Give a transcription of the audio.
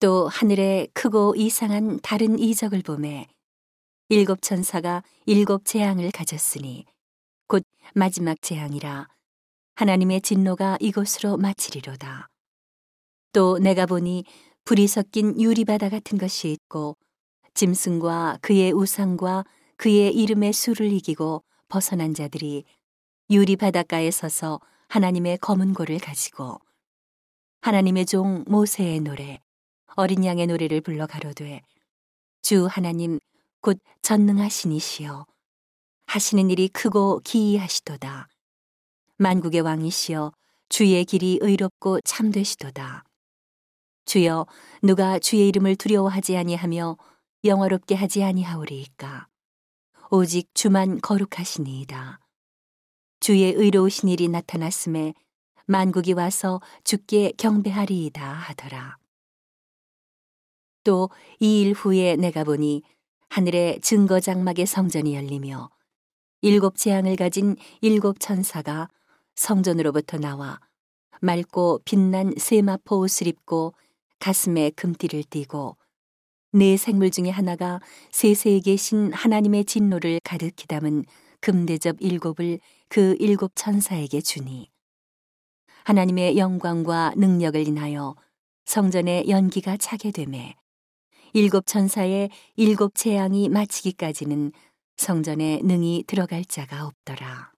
또 하늘에 크고 이상한 다른 이적을 보매 일곱 천사가 일곱 재앙을 가졌으니 곧 마지막 재앙이라 하나님의 진노가 이곳으로 마치리로다. 또 내가 보니 불이 섞인 유리바다 같은 것이 있고 짐승과 그의 우상과 그의 이름의 수를 이기고 벗어난 자들이 유리 바닷가에 서서 하나님의 검은 고를 가지고 하나님의 종 모세의 노래 어린 양의 노래를 불러 가로되 주 하나님 곧 전능하시니시여. 하시는 일이 크고 기이하시도다. 만국의 왕이시여 주의 길이 의롭고 참되시도다. 주여 누가 주의 이름을 두려워하지 아니하며 영화롭게 하지 아니하오리이까? 오직 주만 거룩하시니이다. 주의 의로우신 일이 나타났음에 만국이 와서 주께 경배하리이다 하더라 또 이 일 후에 내가 보니 하늘에 증거 장막의 성전이 열리며 일곱 재앙을 가진 일곱 천사가 성전으로부터 나와 맑고 빛난 세마포 옷을 입고 가슴에 금띠를 띠고 네 생물 중에 하나가 세세에 계신 하나님의 진노를 가득히 담은 금대접 일곱을 그 일곱 천사에게 주니 하나님의 영광과 능력을 인하여 성전에 연기가 차게 되매 일곱 천사의 일곱 재앙이 마치기까지는 성전에 능히 들어갈 자가 없더라.